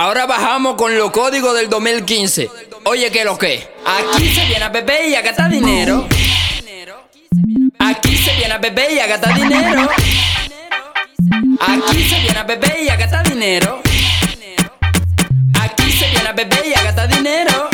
Ahora bajamos con los códigos del 2015. Oye, ¿qué lo que? Aquí se viene a beber y a gastar dinero. Aquí se viene a beber y a gastar dinero. Aquí se viene a beber y a gastar dinero. Aquí se viene a beber y a gastar dinero.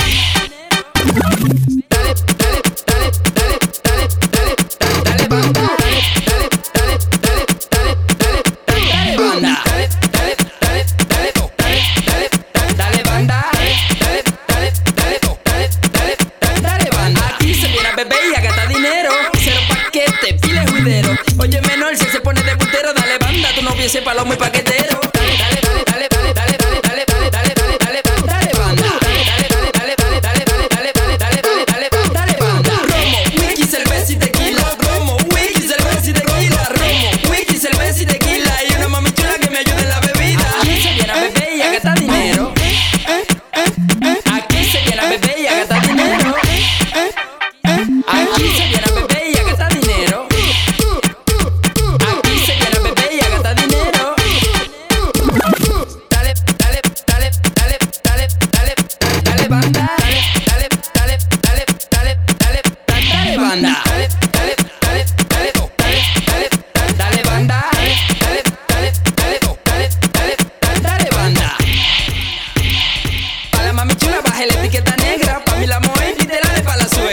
Juidero. Oye, menor, si se pone de putero, dale banda. Tu novio ese palomo y paquetero.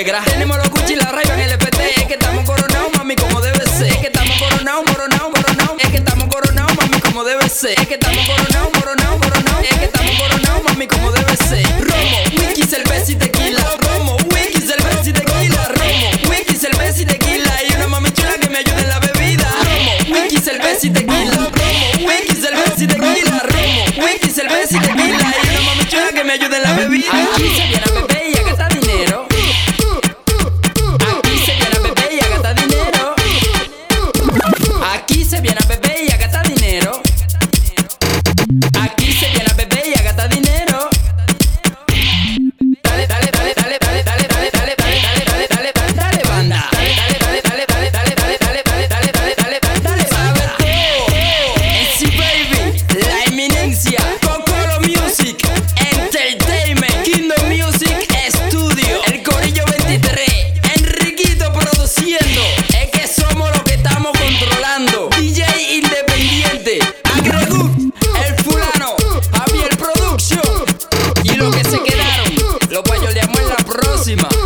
Suegra. Tenemos los Gucci y la Ray en el FT Es que estamos coronados, mami, como debe ser. Es que estamos coronados, coronados, coronados. Es que estamos coronados, mami, como debe ser. Es que estamos coronados, coronados, coronados. Es que estamos coronados, mami, como debe ser. Romo, whisky, cerveza y tequila. Romo, whisky, cerveza y tequila. Romo, whisky, cerveza y tequila. Y una mami chula que me ayude en la bebida. Romo, whisky, cerveza y tequila. Romo, whisky, cerveza y tequila. Romo, whisky, cerveza y tequila. Y una mami chula que me ayude en la bebida Fatima